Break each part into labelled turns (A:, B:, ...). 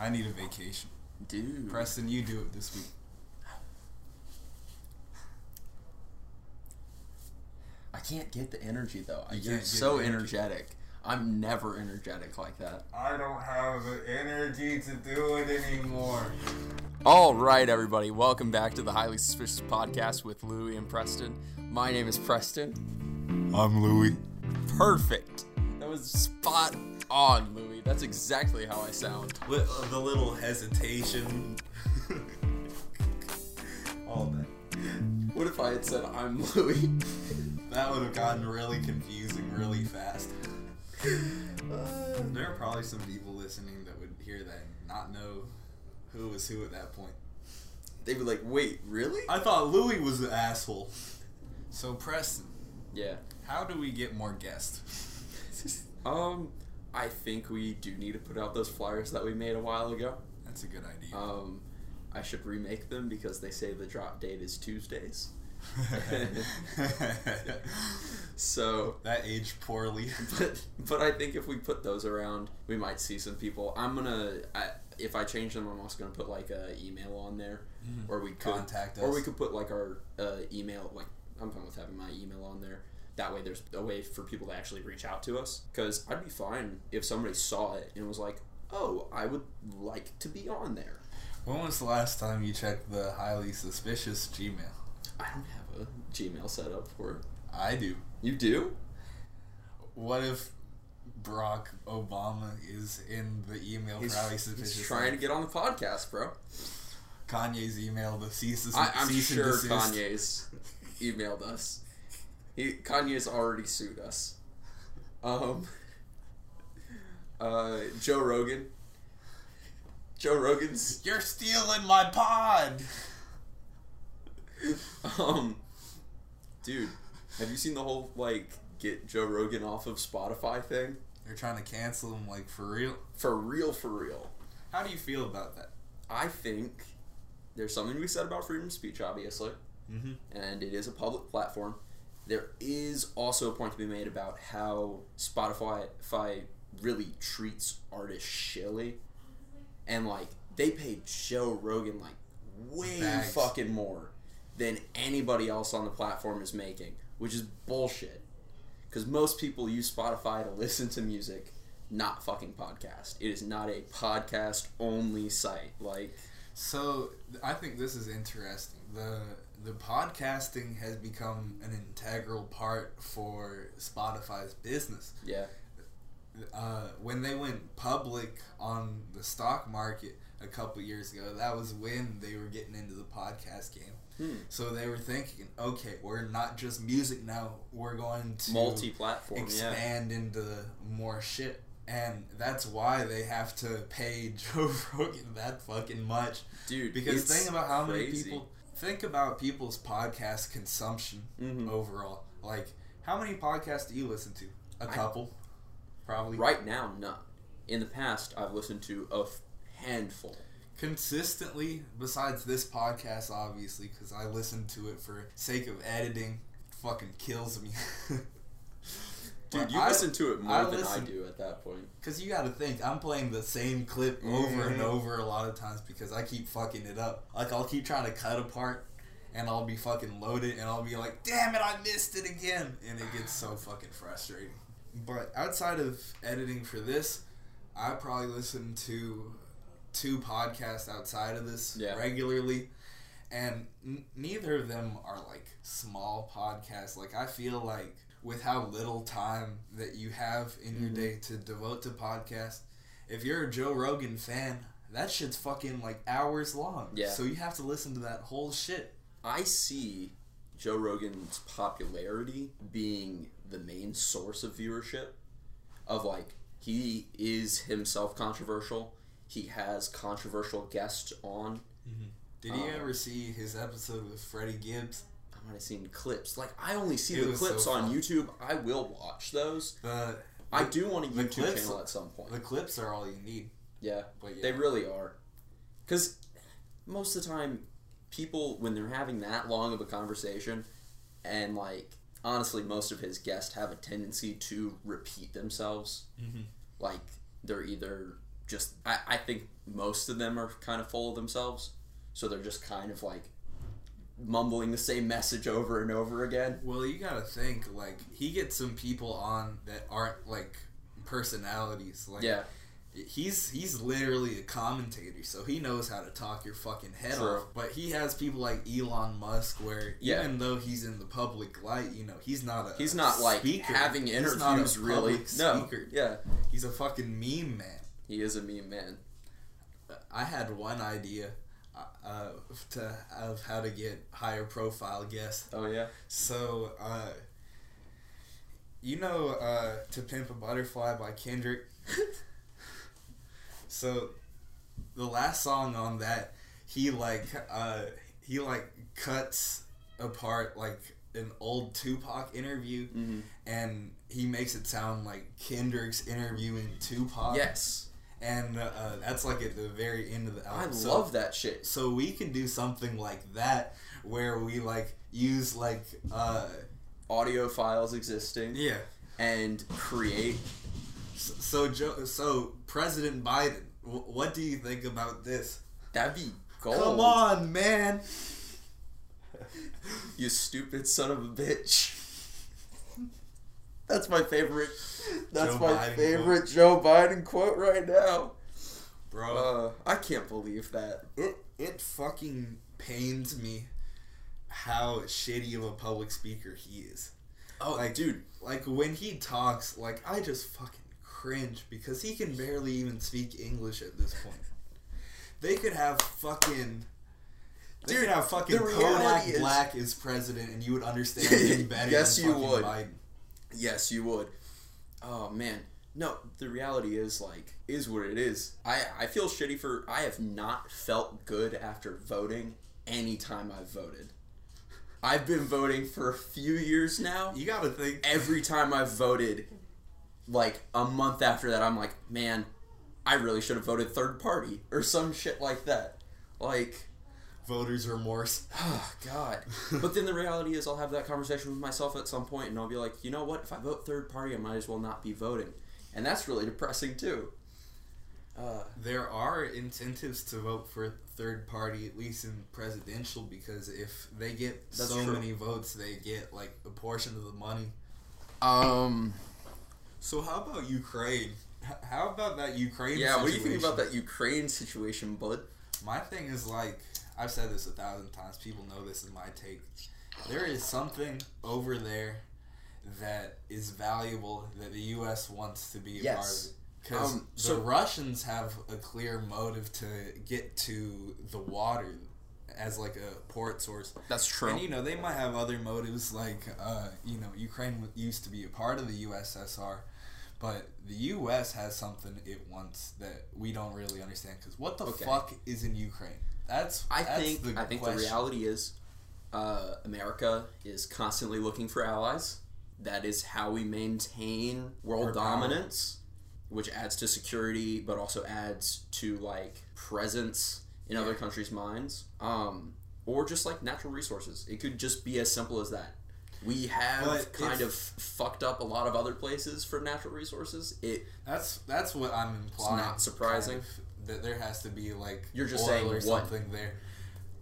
A: I need a vacation.
B: Dude.
A: Preston, you do it this week.
B: I can't get the energy though.
A: You
B: You're
A: get
B: so
A: energy.
B: energetic. I'm never energetic like that.
A: I don't have the energy to do it anymore.
B: All right, everybody, welcome back to the Highly Suspicious Podcast with Louie and Preston. My name is Preston.
A: I'm Louie.
B: Perfect. That was spot on, Louie. That's exactly how I sound.
A: With uh, the little hesitation. All that.
B: What if I had said I'm Louie?
A: That would have gotten really confusing really fast. there are probably some people listening that would hear that and not know who was who at that point.
B: They'd be like, wait, really?
A: I thought Louie was the asshole. So Preston,
B: Yeah.
A: how do we get more guests?
B: Um, I think we do need to put out those flyers that we made a while ago.
A: That's a good idea.
B: Um, I should remake them because they say the drop date is Tuesdays. So,
A: that aged poorly.
B: but, but I think if we put those around, we might see some people. I'm gonna, I, if I change them, I'm also gonna put like a email on there, or we could
A: Contact us, or
B: we could put like our uh, email. Like I'm fine with having my email on there. That way, there's a way for people to actually reach out to us. Because I'd be fine if somebody saw it and was like, "Oh, I would like to be on there."
A: When was the last time you checked the highly suspicious Gmail?
B: I don't have a Gmail set up for it.
A: I do.
B: You do?
A: What if Barack Obama is in the email
B: He's,
A: for highly suspicious?
B: he's trying to get on the podcast, bro.
A: Kanye's email the cease,
B: I, I'm
A: cease
B: sure. Kanye's emailed us. He Kanye's already sued us. Um. Uh, Joe Rogan. Joe Rogan's.
A: You're stealing my pod.
B: Um, dude, have you seen the whole like get Joe Rogan off of Spotify thing?
A: They're trying to cancel him, like for real.
B: For real, for real.
A: How do you feel about that?
B: I think there's something to be said about freedom of speech, obviously.
A: Mm-hmm.
B: and it is a public platform. There is also a point to be made about how Spotify really treats artists shilly, and like they pay Joe Rogan like way
A: Bags.
B: fucking more than anybody else on the platform is making, which is bullshit. Because most people use Spotify to listen to music, not fucking podcast. It is not a podcast only site. Like,
A: So I think this is interesting. the The podcasting has become an integral part for Spotify's business.
B: yeah,
A: uh, when they went public on the stock market a couple years ago, that was when they were getting into the podcast game.
B: Hmm.
A: So they were thinking, okay, we're not just music now; we're going to
B: multi-platform. Yeah.
A: expand into more shit. And that's why they have to pay Joe Rogan that fucking much.
B: Dude,
A: Because think about how many people think about people's podcast consumption
B: Mhm.
A: overall. Like, how many podcasts do you listen to? A couple, probably.
B: Right now, none. In the past, I've listened to a f- handful.
A: consistently besides this podcast obviously because i listen to it for sake of editing it fucking kills me
B: Dude, you
A: I-
B: listen to it more
A: I
B: than
A: listen-
B: I do at that point.
A: because you gotta think i'm playing the same clip over and
B: Mhm.
A: over a lot of times because i keep fucking it up like i'll keep trying to cut apart and i'll be fucking loaded and i'll be like damn it i missed it again and it gets so fucking frustrating but outside of editing for this i probably listen to two podcasts outside of this
B: Yeah.
A: regularly and n- neither of them are like small podcasts like i feel like with how little time that you have in your
B: Mhm.
A: day to devote to podcasts if you're a joe rogan fan that shit's fucking like hours long
B: Yeah.
A: so you have to listen to that whole shit
B: I see Joe Rogan's popularity being the main source of viewership. Of like, he is himself controversial. He has controversial guests on.
A: did you
B: Um,
A: ever see his episode with freddie gibbs
B: I might have seen clips. Like, I only see
A: It
B: the
A: was so
B: clips on. YouTube. I will watch those.
A: the
B: I do want a YouTube
A: clips-
B: channel at some point.
A: the clips are all you need
B: Yeah.
A: but yeah
B: They really are. Because most of the time, people, when they're having that long of a conversation, and like, honestly, most of his guests have a tendency to repeat themselves.
A: Mhm.
B: Like, they're either just I, I think most of them are kind of full of themselves, so they're just kind of like mumbling the same message over and over again.
A: Well, you gotta think like he gets some people on that aren't like personalities. Like,
B: Yeah.
A: he's he's literally a commentator, so he knows how to talk your fucking head
B: True.
A: off. But he has people like Elon Musk, where
B: Yeah.
A: even though he's in the public light, you know, he's not a
B: He's not like
A: speaker.
B: having
A: not a
B: interviews really. No.
A: speaker.
B: Yeah.
A: He's a fucking meme man.
B: He is a meme man.
A: I had one idea uh, to of how to get higher profile guests.
B: Oh yeah.
A: So, uh, you know, uh, "To Pimp a Butterfly" by Kendrick. so, the last song on that, he like uh, he like cuts apart like an old Tupac interview,
B: Mm-hmm.
A: and he makes it sound like Kendrick's interviewing Tupac.
B: Yes.
A: And uh, that's like at the very end of the
B: I
A: album. So-
B: love that shit.
A: so we can do something like that where we like use like uh
B: Audio files existing
A: yeah
B: and create.
A: so, so Joe so President Biden w- what do you think about this
B: That'd be gold.
A: come on man
B: You stupid son of a bitch. That's my favorite. That's
A: Joe
B: my
A: Biden
B: favorite Joe Biden quote right now.
A: bro
B: Uh, I can't believe that.
A: it it fucking pains me how shitty of a public speaker he is
B: Oh,
A: like dude like when he talks like I just fucking cringe because he can barely even speak English at this point. They could have fucking they
B: Dude,
A: could have fucking Kodak
B: is-
A: Black as president and you would understand him better
B: Yes, you would.
A: Biden.
B: Yes, you would. Oh man. No, the reality is like is what it is. I I feel shitty for I have not felt good after voting any time I've voted. I've been voting for a few years now.
A: You gotta think
B: Every time I've voted like a month after that I'm like, "Man, I really should have voted third party or some shit like that." Like
A: voters remorse.
B: Oh God! But then the reality is, I'll have that conversation with myself at some point, and I'll be like, you know what? If I vote third party, I might as well not be voting, and that's really depressing too. Uh,
A: There are incentives to vote for third party, at least in presidential, because if they get so
B: true.
A: many votes, they get like a portion of the money.
B: um.
A: So how about Ukraine? How about that Ukraine?
B: Yeah. What do you think about that Ukraine situation, bud?
A: My thing is like I've said this a thousand times. People know this is my take. There is something over there that is valuable that the U.S. wants to be a part of.
B: Yes.
A: Because
B: Um,
A: the
B: so-
A: Russians have a clear motive to get to the water as like a port source.
B: That's true.
A: And you know they might have other motives, like uh, you know Ukraine used to be a part of the USSR, but the U.S. has something it wants that we don't really understand. Because what the
B: Okay.
A: fuck is in Ukraine? That's
B: I
A: that's
B: think
A: the
B: I think
A: question.
B: the reality is, uh, America is constantly looking for allies. That is how we maintain world
A: Or power.
B: dominance, which adds to security, but also adds to like presence in other countries' minds, um, or just like natural resources. It could just be as simple as that. We have
A: But
B: kind of fucked up a lot of other places for natural resources. It
A: That's that's what I'm implying.
B: not surprising.
A: That there has to be like
B: You're just
A: oil
B: saying
A: or
B: what?
A: something there.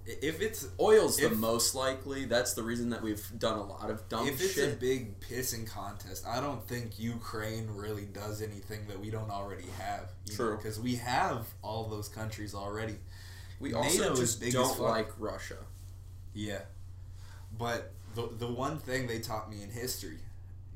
A: If it's
B: oil's the most likely. That's the reason that we've done a lot of dumb
A: if it's
B: shit.
A: a big pissing contest, I don't think Ukraine really does anything that we don't already have.
B: True.
A: Because we have all those countries already.
B: We also
A: is
B: just don't like Russia.
A: Yeah. But the the one thing they taught me in history,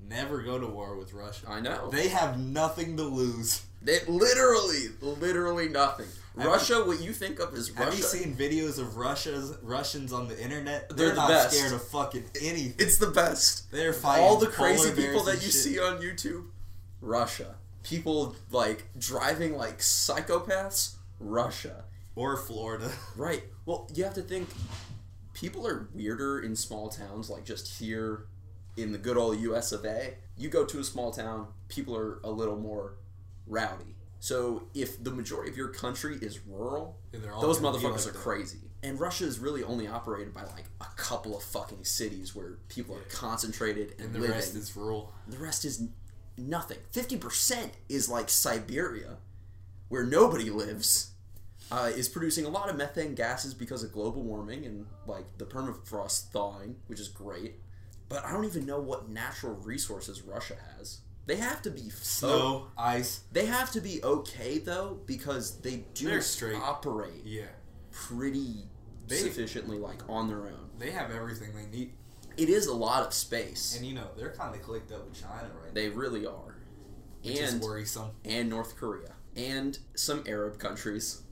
A: never go to war with Russia.
B: I know.
A: They have nothing to lose.
B: They literally, literally nothing.
A: Have
B: Russia, what you think of as Russia?
A: Have you seen videos of Russia's Russians on the internet?
B: They're the
A: not
B: best.
A: scared of fucking anything.
B: it's the best.
A: They're fighting
B: All the crazy people that you
A: shit.
B: see on YouTube, Russia. People like driving like psychopaths, Russia.
A: or Florida.
B: Right. Well, you have to think people are weirder in small towns, like just here in the good old US of A. You go to a small town, people are a little more rowdy. So if the majority of your country is rural,
A: And they're all
B: those motherfuckers
A: like
B: are
A: that.
B: crazy. And Russia is really only operated by like a couple of fucking cities where people are concentrated and,
A: And the
B: living.
A: rest is rural.
B: the rest is nothing. 50% is like Siberia, where nobody lives, uh, is producing a lot of methane gases because of global warming and like the permafrost thawing, which is great. But I don't even know what natural resources Russia has. They have to be
A: Snow, ice.
B: They have to be okay though because they do
A: straight.
B: operate
A: Yeah.
B: pretty
A: They-
B: sufficiently like on their own.
A: They have everything they need.
B: It is a lot of space.
A: And you know, they're kind of clicked up with China right
B: They really are.
A: now. Which is
B: and
A: worrisome.
B: and North Korea and some Arab countries.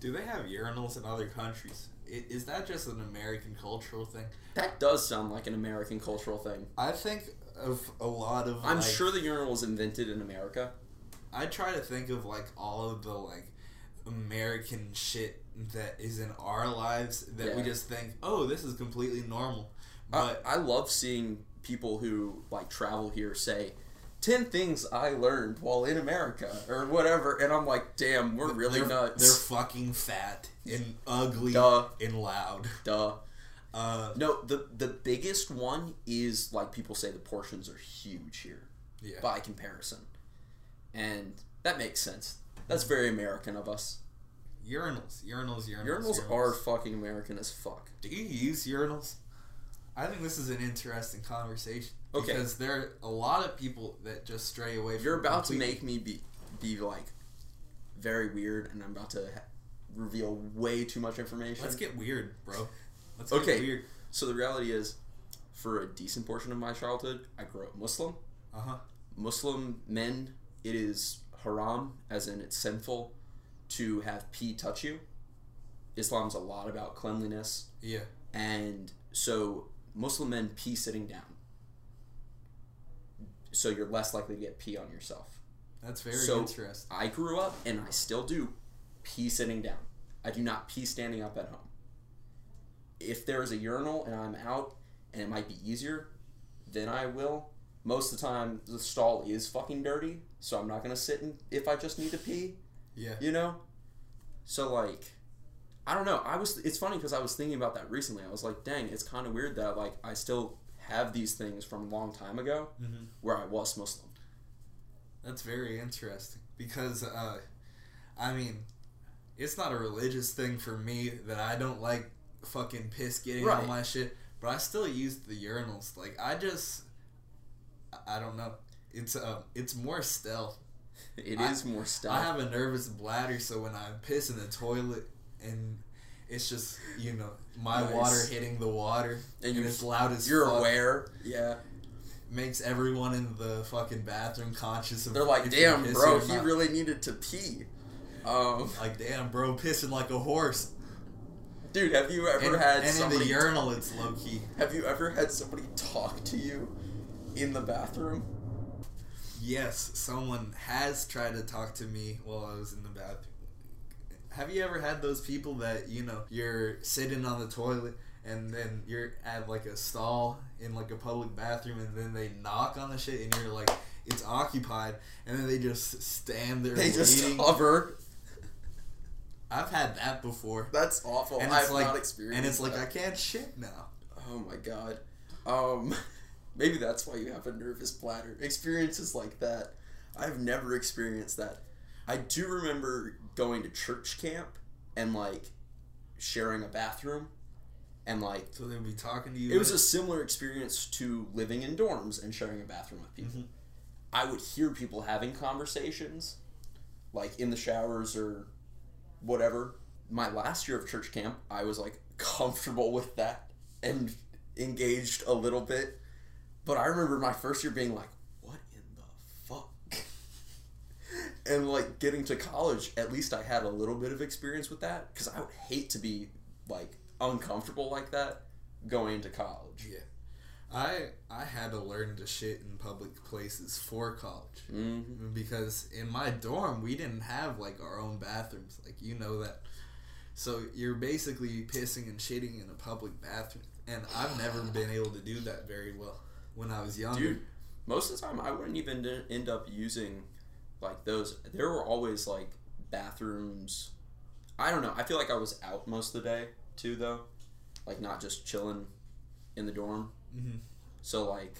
A: Do they have urinals in other countries? Is that just an American cultural thing?
B: That does sound like an American cultural thing.
A: I think of a lot of.
B: I'm
A: like-
B: sure the urinal was invented in America.
A: I try to think of like all of the like American shit that is in our lives that we just think, oh, this is completely normal.
B: I,
A: But
B: I love seeing people who like travel here say 10 things I learned while in America or whatever and I'm like, "Damn, we're really
A: they're,
B: nuts."
A: They're fucking fat and ugly
B: Duh.
A: and loud.
B: Duh.
A: Uh,
B: No, the the biggest one is like people say the portions are huge here
A: yeah.
B: by comparison. And that makes sense. That's very American of us.
A: Urinals, urinals, urinals.
B: Urinals are fucking American as fuck.
A: Do you use urinals? I think this is an interesting conversation
B: Okay.
A: because there are a lot of people that just stray away. from
B: You're about to make me be be like very weird, and I'm about to ha- reveal way too much information.
A: Let's get weird, bro. Let's
B: Okay.
A: weird.
B: so the reality is, for a decent portion of my childhood, I grew up Muslim.
A: Uh huh.
B: Muslim men, it is haram, as in it's sinful, to have pee touch you. Islam's a lot about cleanliness,
A: Yeah.
B: and so Muslim men pee sitting down. So you're less likely to get pee on yourself.
A: That's very
B: So-
A: interesting.
B: I grew up, and I still do, pee sitting down. I do not pee standing up at home. If there is a urinal and I'm out, and it might be easier, then I will. Most of the time, the stall is fucking dirty, so I'm not gonna sit in if I just need to pee.
A: Yeah.
B: You know. So like, I don't know. I was. It's funny because I was thinking about that recently. I was like, dang, it's kind of weird that like I still have these things from a long time ago
A: Mm-hmm.
B: where I was Muslim.
A: That's very interesting because, uh, I mean, it's not a religious thing for me that I don't like fucking piss getting
B: Right.
A: on my shit, but I still use the urinals. Like I just, I- don't know. It's uh, it's more stealth.
B: It
A: I-
B: is more stealth.
A: I have a nervous bladder, so when I piss in the toilet and it's just you know my
B: Nice.
A: water hitting the water
B: And
A: and, it's loud as
B: You're
A: fuck,
B: aware, yeah.
A: makes everyone in the fucking bathroom conscious of.
B: They're like, damn, bro, he really needed to pee. Um,
A: Like, damn, bro, pissing like a horse.
B: Dude, have you ever
A: And,
B: had
A: and in
B: somebody?
A: the urinal, it's low key.
B: have you ever had somebody talk to you in the bathroom?
A: Yes, someone has tried to talk to me while I was in the bathroom. Have you ever had those people that you know you're sitting on the toilet and then you're at like a stall in like a public bathroom and then they knock on the shit and you're like it's occupied and then they just stand there
B: They just
A: waiting.
B: hover.
A: I've had that before.
B: That's awful.
A: And
B: I've
A: like
B: not experienced.
A: and it's like
B: that.
A: I can't shit now.
B: Oh my god. Um, maybe that's why you have a nervous bladder. Experiences like that, I've never experienced that. I do remember going to church camp and like sharing a bathroom, and like
A: So they'd be talking to you.
B: it was a similar experience to living in dorms and sharing a bathroom with people.
A: Mhm.
B: I would hear people having conversations, like in the showers or whatever. My last year of church camp, I was like comfortable with that and engaged a little bit. But I remember my first year being like, what in the fuck? and like getting to college, at least I had a little bit of experience with that because I would hate to be like uncomfortable like that going into college.
A: Yeah. I I had to learn to shit in public places for college
B: Mm-hmm.
A: because in my dorm we didn't have like our own bathrooms like you know that so you're basically pissing and shitting in a public bathroom and I've never been able to do that very well when I was younger
B: Dude, most of the time I wouldn't even end up using like those. There were always like bathrooms. I don't know. I feel like I was out most of the day too, though. Like not just chilling in the dorm.
A: Mhm.
B: So like,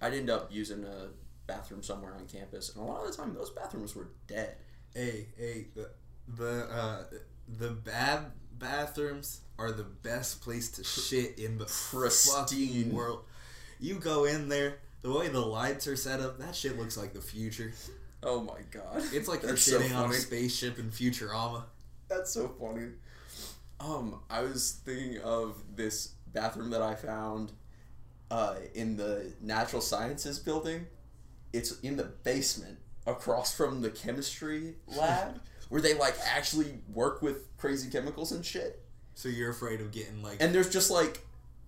B: I'd end up using a bathroom somewhere on campus, and a lot of the time those bathrooms were dead.
A: Hey, hey, the the uh, the bad bathrooms are the best place to shit in the
B: Pristine.
A: world. You go in there, the way the lights are set up, that shit looks like the future.
B: Oh my god.
A: It's like you're
B: sitting so
A: on a spaceship in Futurama.
B: That's so funny. Um, I was thinking of this bathroom that I found uh, in the natural sciences building. It's in the basement across from the chemistry lab where they like actually work with crazy chemicals and shit.
A: So you're afraid of getting like
B: And there's just like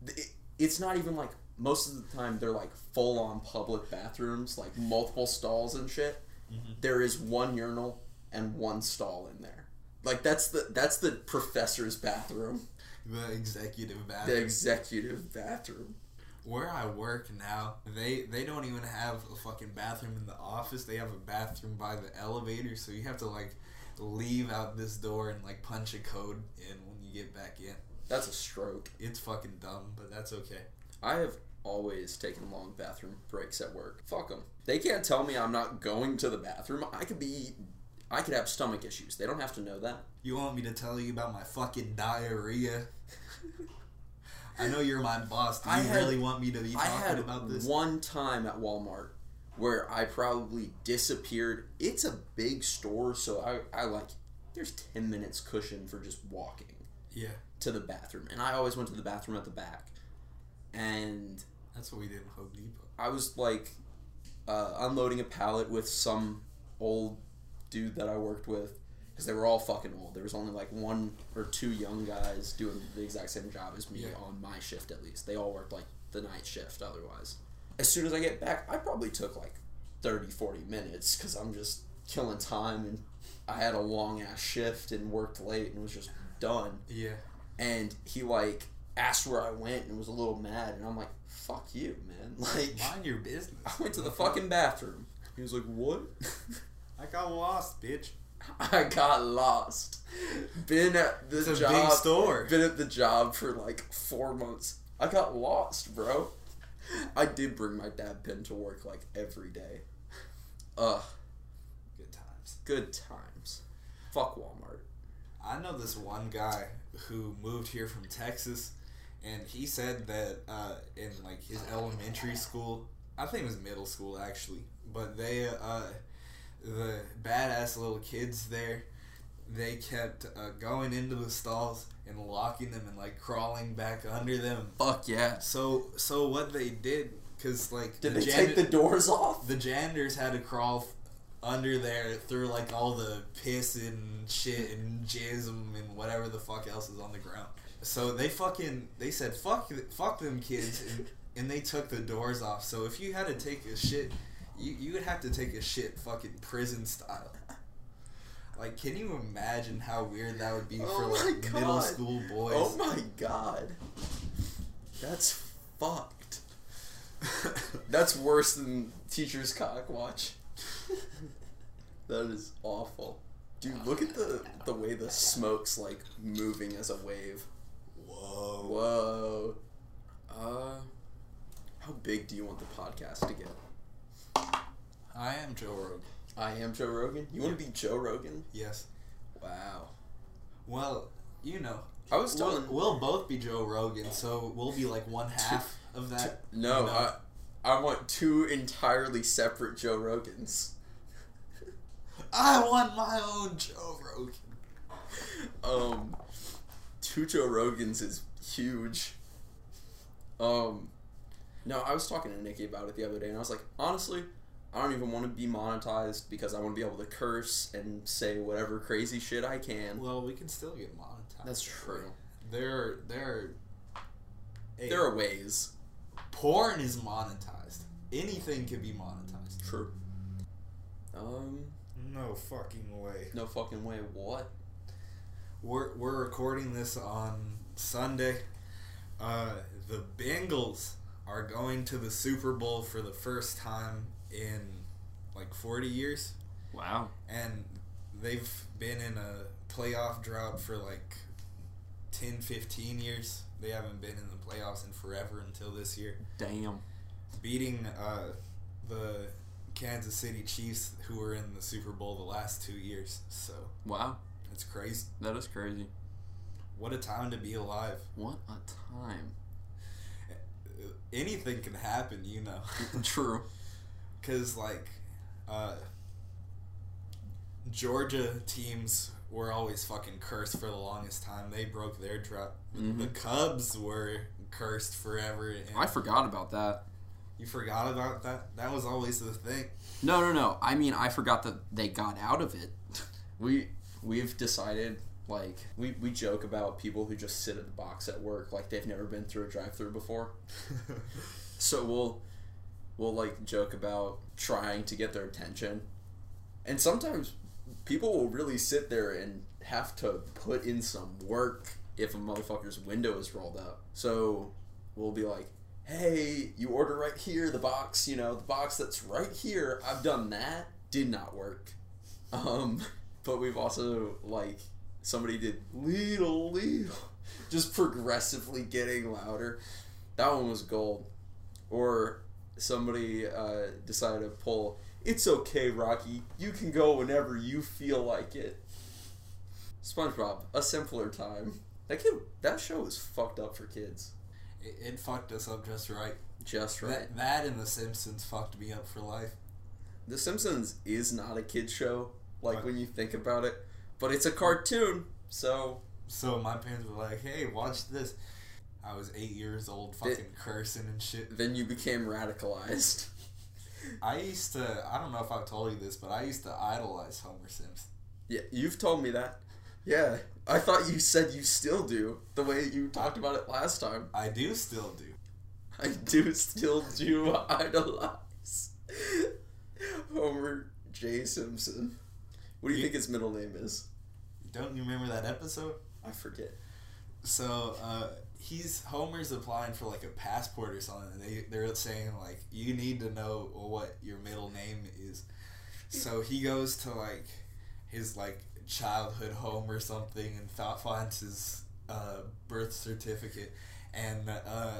B: it, it's not even like most of the time they're like full on public bathrooms, like multiple stalls and shit.
A: Mhm.
B: There is one urinal and one stall in there. Like that's the that's the professor's bathroom,
A: the executive bathroom.
B: the executive bathroom.
A: Where I work now, they they don't even have a fucking bathroom in the office. They have a bathroom by the elevator, so you have to like leave out this door and like punch a code in when you get back in.
B: That's a stroke.
A: It's fucking dumb, but that's okay.
B: I have always taken long bathroom breaks at work. Fuck them. They can't tell me I'm not going to the bathroom. I could be, I could have stomach issues. They don't have to know that.
A: You want me to tell you about my fucking diarrhea? I know you're my boss. Do you
B: I had-
A: really want me to be
B: I
A: talking
B: had
A: about this?
B: one time at Walmart where I probably disappeared. It's a big store, so I, I like there's ten minutes cushion for just walking
A: Yeah,
B: to the bathroom, and I always went to the bathroom at the back, and
A: that's what we did in Home Depot.
B: I was like uh, unloading a pallet with some old dude that I worked with because they were all fucking old. There was only like one or two young guys doing the exact same job as me
A: Yeah.
B: on my shift at least. They all worked like the night shift otherwise. As soon as I get back, I probably took like 30, 40 minutes because I'm just killing time and I had a long ass shift and worked late and was just done.
A: Yeah,
B: And he like asked where I went and was a little mad and I'm like, fuck you, man. Like,
A: mind your business.
B: I went to the fucking bathroom. He was like, "What?"
A: I got lost, bitch.
B: I got lost. Been at the
A: It's
B: job.
A: big store.
B: Been at the job for like four months. I got lost, bro. I did bring my dab pen to work like every day. Ugh,
A: Good times.
B: good times. Fuck Walmart.
A: I know this one guy who moved here from Texas, and he said that uh, in like his elementary school, I think it was middle school actually, but they uh, the badass little kids there, they kept uh, going into the stalls and locking them and like crawling back under them.
B: Fuck yeah.
A: So so what they did, cause like
B: Did
A: the
B: they
A: jan-
B: take the doors off?
A: the janitors had to crawl f- under there through like all the piss and shit and jism and whatever the fuck else is on the ground. So they fucking they said fuck fuck them kids and, and they took the doors off. So if you had to take a shit, you you would have to take a shit fucking prison style. Like, can you imagine how weird that would be
B: Oh
A: for like middle school boys?
B: Oh my god. That's fucked. That's worse than teacher's cock watch. that is awful. Dude, look at the the way the smoke's like moving as a wave.
A: Whoa.
B: Whoa. Uh how big do you want the podcast to get?
A: I am Joe Rogan.
B: I am Joe Rogan. You want to be Joe Rogan?
A: Yes.
B: Wow.
A: Well, you know,
B: I was
A: we'll,
B: telling
A: we'll both be Joe Rogan, so we'll be like one half of that.
B: No,
A: you know?
B: I I want two entirely separate Joe Rogans.
A: I want my own Joe Rogan.
B: um, two Joe Rogans is huge. Um, no, I was talking to Nikki about it the other day, and I was like, honestly, I don't even want to be monetized because I want to be able to curse and say whatever crazy shit I can.
A: Well, we can still get monetized.
B: That's true.
A: There, there. Hey,
B: There are ways.
A: porn is monetized. Anything can be monetized.
B: True. Um,
A: No fucking way.
B: no fucking way. What?
A: We're we're recording this on Sunday. Uh, the Bengals are going to the Super Bowl for the first time in like 40 years.
B: Wow.
A: and they've been in a playoff drought for like 10 15 years they haven't been in the playoffs in forever until this year
B: Damn.
A: beating uh, the Kansas City Chiefs who were in the Super Bowl the last two years. So
B: Wow,
A: it's crazy.
B: that is crazy.
A: What a time to be alive.
B: What a time.
A: Anything can happen, you know.
B: True.
A: Because, like, uh, Georgia teams were always fucking cursed for the longest time. They broke their drought.
B: Mhm.
A: The Cubs were cursed forever. And
B: I forgot about that.
A: you forgot about that? That was always the thing.
B: No, no, no. I mean, I forgot that they got out of it. We we've decided like we we joke about people who just sit at the box at work like they've never been through a drive-through before. So we'll we'll like joke about trying to get their attention. And sometimes people will really sit there and have to put in some work if a motherfucker's window is rolled up. So we'll be like, "Hey, you order right here, the box, you know, the box that's right here. I've done that. Did not work." Um, but we've also like somebody did little little just progressively getting louder. That one was gold. Or somebody uh, decided to pull it's okay rocky. You can go whenever you feel like it. Spongebob a simpler time. That kid that show was fucked up for kids.
A: It, it fucked us up just right.
B: just right.
A: That, that and The Simpsons fucked me up for life.
B: the simpsons is not a kid show like when you think about it but it's a cartoon so
A: So my parents were like, "Hey, watch this." I was eight years old, fucking cursing and shit.
B: then you became radicalized
A: I used to. I don't know if I've told you this, but I used to idolize Homer Simpson.
B: yeah you've told me that yeah i thought you said you still do the way you talked about it last time
A: I do still do.
B: I do still do idolize Homer J. Simpson. What do you
A: You-
B: think his middle name is?
A: Don't you remember that episode?
B: I forget.
A: So uh, he's Homer's applying for like a passport or something. And they they're saying like you need to know what your middle name is. So he goes to like his like childhood home or something and fi- finds his uh, birth certificate and uh,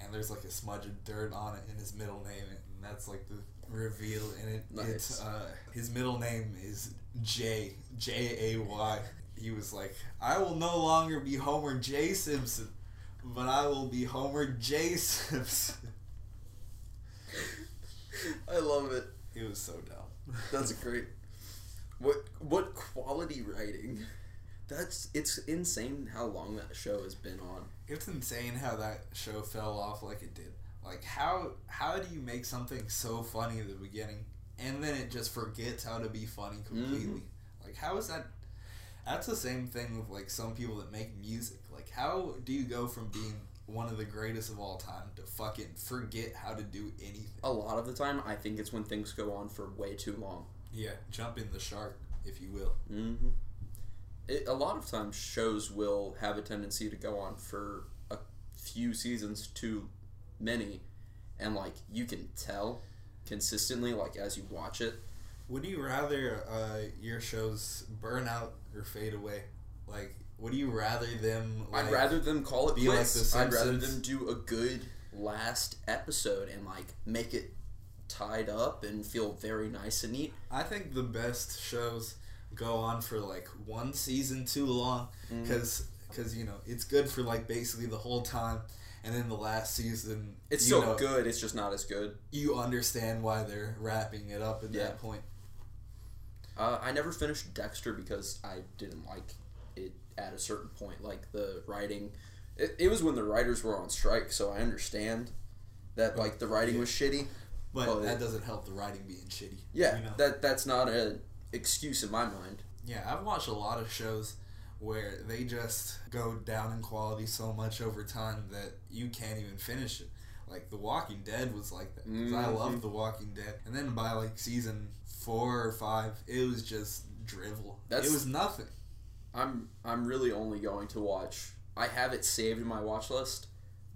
A: and there's like a smudge of dirt on it in his middle name and that's like the reveal and it it's uh, his middle name is J J A Y. He was like, I will no longer be Homer J Simpson, but I will be Homer J Simpson.
B: I love it.
A: It was so dumb.
B: That's great. What what quality writing? That's it's insane how long that show has been on.
A: It's insane how that show fell off like it did. Like how how do you make something so funny at the beginning and then it just forgets how to be funny completely? Like how is that that's the same thing with like some people that make music. Like how do you go from being one of the greatest of all time to fucking forget how to do anything?
B: A lot of the time, I think it's when things go on for way too long.
A: Yeah, jump in the shark, if you will.
B: Mm-hmm. It, a lot of times, shows will have a tendency to go on for a few seasons too many, and like you can tell consistently, like as you watch it.
A: Would you rather uh, your shows burn out or fade away? Like, would you rather them? Like,
B: I'd rather them call it
A: be like
B: quits.
A: The
B: I'd rather them do a good last episode and like make it tied up and feel very nice and neat.
A: I think the best shows go on for like one season too long
B: Mm.
A: because you know it's good for like basically the whole time, and then the last season
B: It's so
A: know,
B: good. It's just not as good.
A: You understand why they're wrapping it up at
B: Yeah.
A: that point.
B: Uh, I never finished Dexter because I didn't like it at a certain point. Like the writing, it, it was when the writers were on strike, so I understand that like the writing was shitty.
A: But
B: yeah.
A: that doesn't help the writing being shitty.
B: Yeah,
A: you know?
B: that that's not an excuse in my mind.
A: Yeah, I've watched a lot of shows where they just go down in quality so much over time that you can't even finish it. Like The Walking Dead was like that because I
B: Mhm.
A: loved The Walking Dead, and then by like season four or five, it was just drivel.
B: That's-
A: it was nothing.
B: I'm I'm really only going to watch. I have it saved in my watch list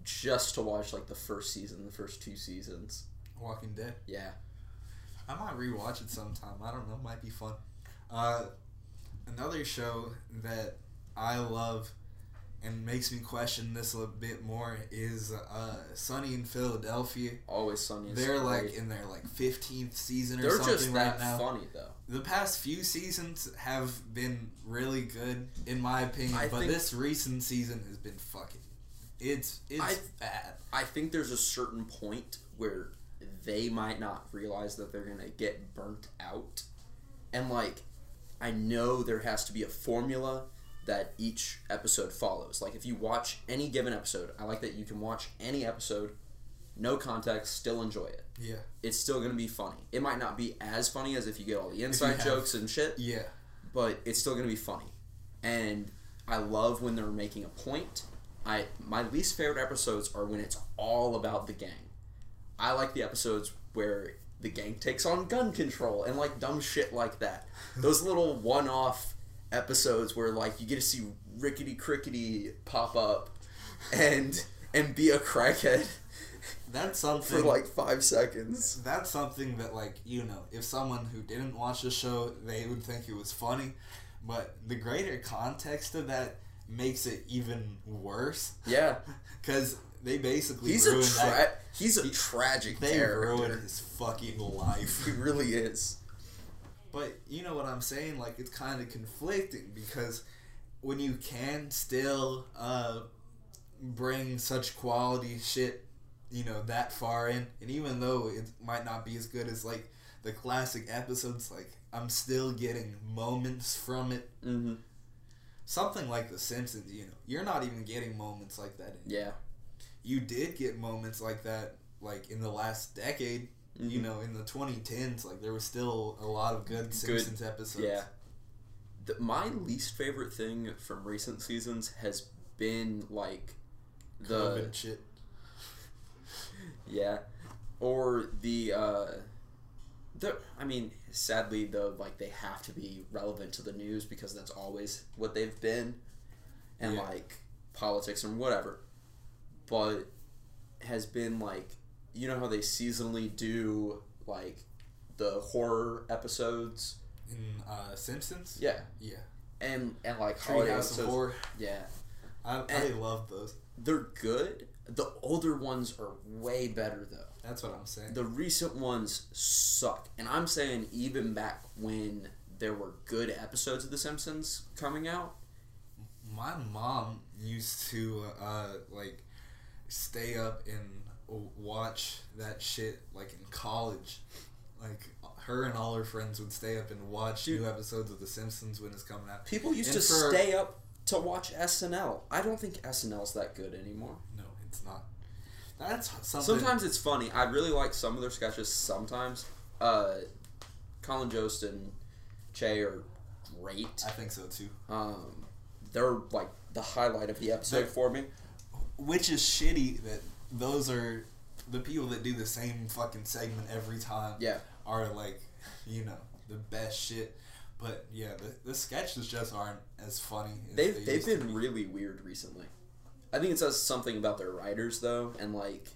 B: just to watch like the first season, the first two seasons.
A: Walking Dead.
B: Yeah.
A: I might rewatch it sometime. I don't know. Might be fun. Uh, another show that I love and makes me question this a bit more is uh, Sunny in Philadelphia.
B: Always Sunny.
A: They're like in their like fifteenth season or
B: they're
A: something
B: just
A: right
B: that
A: now.
B: funny though.
A: The past few seasons have been really good in my opinion,
B: I
A: but this recent season has been fucking. It's it's
B: I-
A: bad.
B: I think there's a certain point where they might not realize that they're gonna get burnt out, and like, I know there has to be a formula that each episode follows. Like, if you watch any given episode, I like that you can watch any episode, no context, still enjoy it.
A: Yeah,
B: It's still gonna be funny. It might not be as funny as if you get all the inside
A: have-
B: jokes and shit,
A: yeah,
B: but it's still gonna be funny. And I love when they're making a point. I my least favorite episodes are when it's all about the gang. I like the episodes where the gang takes on gun control and like dumb shit like that. Those little one-off episodes where like you get to see Rickety Crickety pop up and and be a crackhead
A: that's something for
B: like five seconds.
A: that's something that like you know if someone who didn't watch the show they would think it was funny but the greater context of that makes it even worse
B: Yeah,
A: because they basically
B: he's a tra-
A: that
B: he's a tragic
A: they
B: character.
A: ruined his fucking life
B: He really is.
A: but you know what i'm saying like it's kind of conflicting because when you can still uh bring such quality shit you know that far in and even though it might not be as good as like the classic episodes like i'm still getting moments from it
B: Mm-hmm.
A: something like the simpsons you know you're not even getting moments like that in
B: Yeah.
A: You did get moments like that like in the last decade you
B: Mhm.
A: know in the 2010s like there was still a lot of good simpsons episodes
B: Yeah. The, my least favorite thing from recent seasons has been like the
A: shit
B: yeah, or the uh, the I mean, sadly though, like they have to be relevant to the news because that's always what they've been, and
A: Yeah.
B: like politics and whatever, but has been like you know how they seasonally do like the horror episodes?
A: In uh simpsons?
B: Yeah.
A: Yeah.
B: And and like
A: treehouse of horror?
B: Yeah,
A: I, I love those.
B: they're good. The older ones are way better though.
A: that's what i'm saying.
B: The recent ones suck, and I'm saying even back when there were good episodes of The Simpsons coming out.
A: my mom used to uh like stay up and watch that shit like in college like her and all her friends would stay up and watch
B: Dude.
A: new episodes of the simpsons when it's coming out
B: People used
A: And
B: to
A: for-
B: stay up to watch SNL. I don't think SNL's that good anymore.
A: no it's not that's something
B: Sometimes it's funny. I really like some of their sketches. Sometimes, uh, Colin Jost and Che are great.
A: i think so too
B: Um, they're like the highlight of the episode
A: They're-
B: for me.
A: Which is shitty that those are the people that do the same fucking segment every time
B: Yeah.
A: are like you know the best shit but yeah the, the sketches just aren't as funny as
B: They've
A: they
B: they've been
A: be.
B: really weird recently. I think it says something about their writers though, and like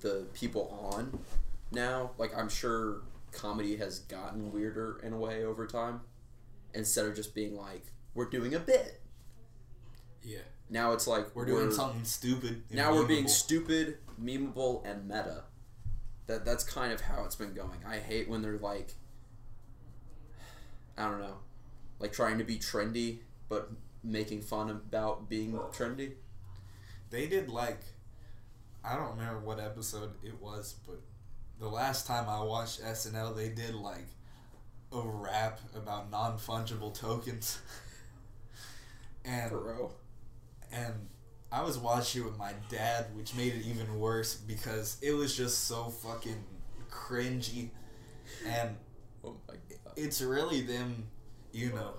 B: the people on now. Like I'm sure comedy has gotten weirder in a way over time, instead of just being like we're doing a bit.
A: yeah
B: Now it's like
A: we're doing something stupid
B: Now we're being stupid, memeable, and meta. That that's kind of how it's been going. I hate when they're like, I don't know, like trying to be trendy but making fun about being trendy.
A: they did like i don't remember what episode it was but the last time i watched snl they did like a rap about non-fungible tokens and
B: Bro.
A: And I was watching it with my dad, which made it even worse because it was just so fucking cringy, and
B: Oh
A: it's really them, you know.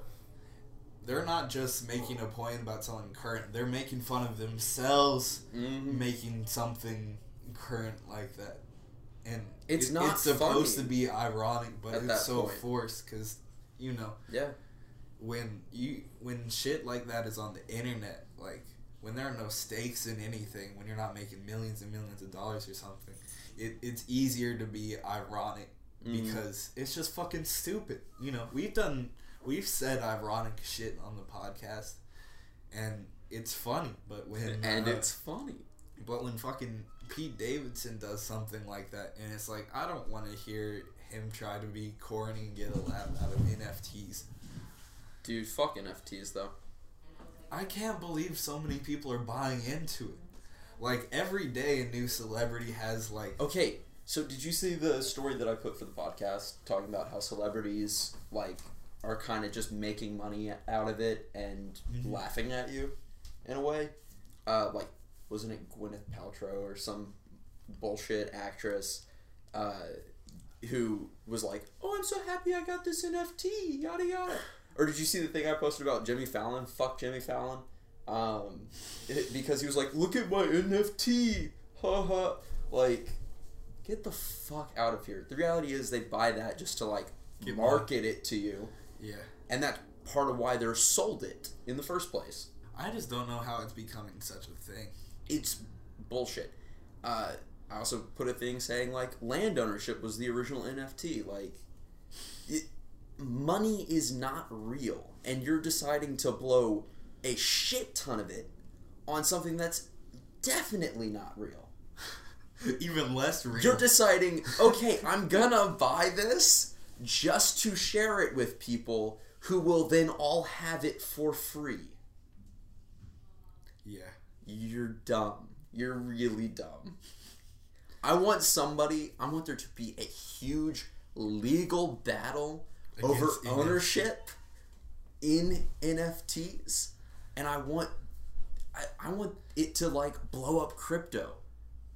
A: They're not just making a point about something current; they're making fun of themselves
B: Mhm.
A: making something current like that, and
B: It's
A: it-
B: not
A: It's supposed to be ironic, but it's so
B: point.
A: forced because you know
B: Yeah.
A: when you when shit like that is on the internet, like when there are no stakes in anything, when you're not making millions and millions of dollars or something, it, it's easier to be ironic
B: Mhm.
A: because it's just fucking stupid. You know, we've done we've said ironic shit on the podcast and it's funny. But when
B: and
A: uh,
B: it's funny.
A: but when fucking Pete Davidson does something like that, and it's like I don't want to hear him try to be corny and get a laugh out of NFTs.
B: Dude, fuck NFTs though.
A: I can't believe so many people are buying into it. Like every day, a new celebrity has like
B: Okay, so did you see the story that I put for the podcast talking about how celebrities like are kind of just making money out of it and
A: Mhm.
B: laughing at you in a way? Uh, like wasn't it Gwyneth Paltrow or some bullshit actress uh, who was like, "Oh, I'm so happy I got this NFT." Yada yada. Or did you see the thing I posted about Jimmy Fallon? Fuck Jimmy Fallon. Um, it- because he was like, "Look at my NFT." Ha ha. Like, get the fuck out of here. The reality is they buy that just to like
A: Get
B: market it to you,
A: yeah.
B: and that's part of why they're sold it in the first place.
A: I just don't know how it's becoming such a thing.
B: It's bullshit. Uh, I also put a thing saying like land ownership was the original NFT. Like, it, money is not real, and you're deciding to blow a shit ton of it on something that's definitely not real.
A: Even less real.
B: You're deciding, okay, I'm gonna buy this just to share it with people who will then all have it for free.
A: yeah.
B: You're dumb. You're really dumb. I want somebody, I want there to be a huge legal battle over ownership in NFTs. And I want I, I want it to like blow up crypto.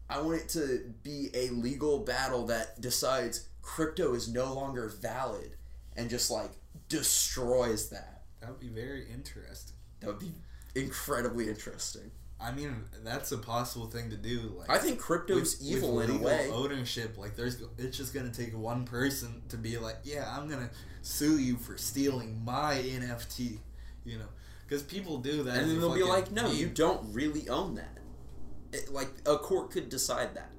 B: I want it to be a legal battle that decides crypto is no longer valid and just like destroys that.
A: That would be very interesting.
B: That would be incredibly interesting.
A: I mean, that's a possible thing to do. Like
B: I think crypto's
A: with-
B: evil
A: with
B: in a way.
A: Ownership, like there's, it's just gonna take one person to be like, yeah, I'm gonna sue you for stealing my NFT. You know, because people do that.
B: and then they'll be like, no,
A: meme.
B: you don't really own that. It, like a court could decide that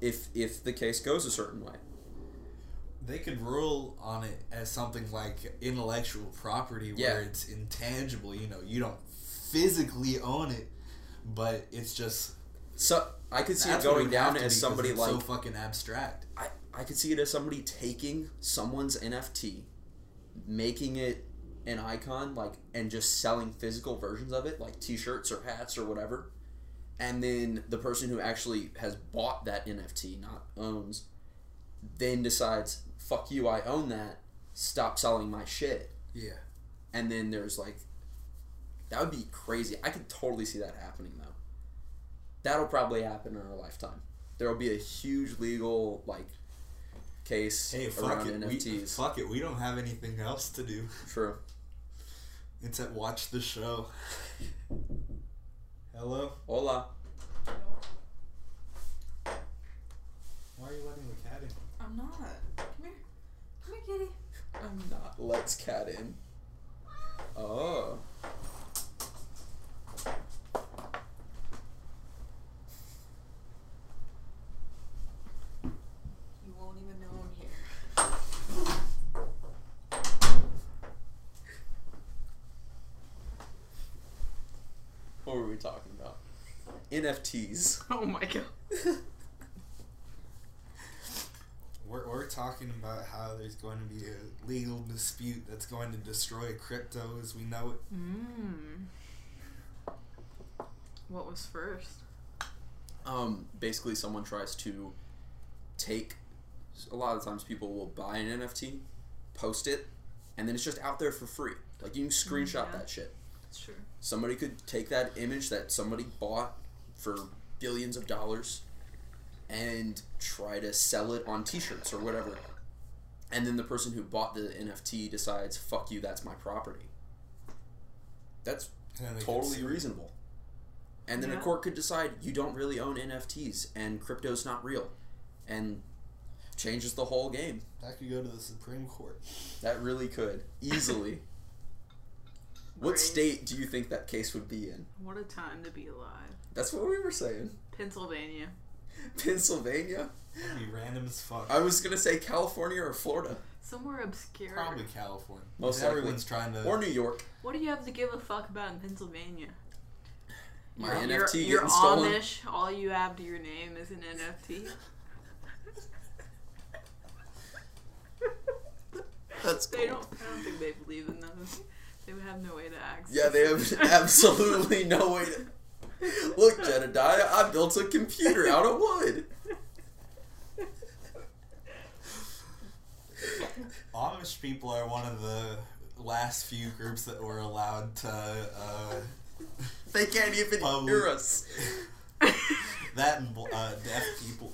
B: if if the case goes a certain way.
A: They could rule on it as something like intellectual property,
B: Yeah.
A: where it's intangible. You know, you don't physically own it, but it's just
B: So I could see it going down as somebody like
A: so fucking abstract.
B: I, I could see it as somebody taking someone's NFT, making it an icon, like, and just selling physical versions of it, like T-shirts or hats or whatever, and then the person who actually has bought that NFT, not owns, then decides, "Fuck you, I own that. Stop selling my shit."
A: Yeah.
B: And then there's like, that would be crazy. I could totally see that happening though. That'll probably happen in our lifetime. There will be a huge legal like case
A: Hey, fuck
B: around
A: it. We,
B: NFTs.
A: fuck it. We don't have anything else to do.
B: True.
A: It's at watch the show. Hello.
B: Hola.
A: Why are you letting the cat in?
C: I'm not. Come here. Come here, kitty.
B: I'm not. Let's cat in. Oh.
C: You won't even know I'm here.
B: What were we talking about? NFTs.
C: Oh my god.
A: We're, we're talking about how there's going to be a legal dispute that's going to destroy crypto as we know it.
C: Mmm. What was first?
B: Um, basically, someone tries to take. A lot of times, people will buy an NFT, post it, and then it's just out there for free. Like you can screenshot
C: yeah.
B: that shit.
C: It's true.
B: Somebody could take that image that somebody bought for billions of dollars and try to sell it on T-shirts or whatever. And then the person who bought the NFT decides, "Fuck you, that's my property." That's
A: And then they can
B: totally reasonable. And then a court could decide you don't really own NFTs and crypto's not real, and changes the whole game.
A: That could go to the Supreme Court.
B: That really could easily. what
C: Great.
B: state do you think that case would be in?
C: What a time to be alive.
B: That's what we were saying.
C: Pennsylvania.
B: Pennsylvania.
A: That'd be random as fuck.
B: I was gonna say California or Florida
C: Somewhere obscure.
A: Probably California.
B: Most
A: Everyone's trying to.
B: or New York.
C: What do you have to give a fuck about in Pennsylvania?
B: My
C: You're-
B: NFT
C: you're,
B: getting stolen.
C: Amish. All you have to your name is an NFT.
B: That's
C: They don't. I don't think they believe in those. They would have no way to access.
B: Yeah, they have absolutely no way to. Look, Jedediah, I built a computer out of wood.
A: Amish people are one of the last few groups that were allowed to. Uh,
B: They can't even
A: Public-
B: hear us.
A: that and uh, deaf people.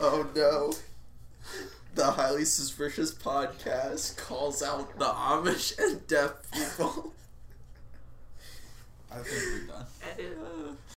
B: Oh no. The Highly Suspicious Podcast calls out the Amish and deaf people.
A: I think we're done.
C: Edit.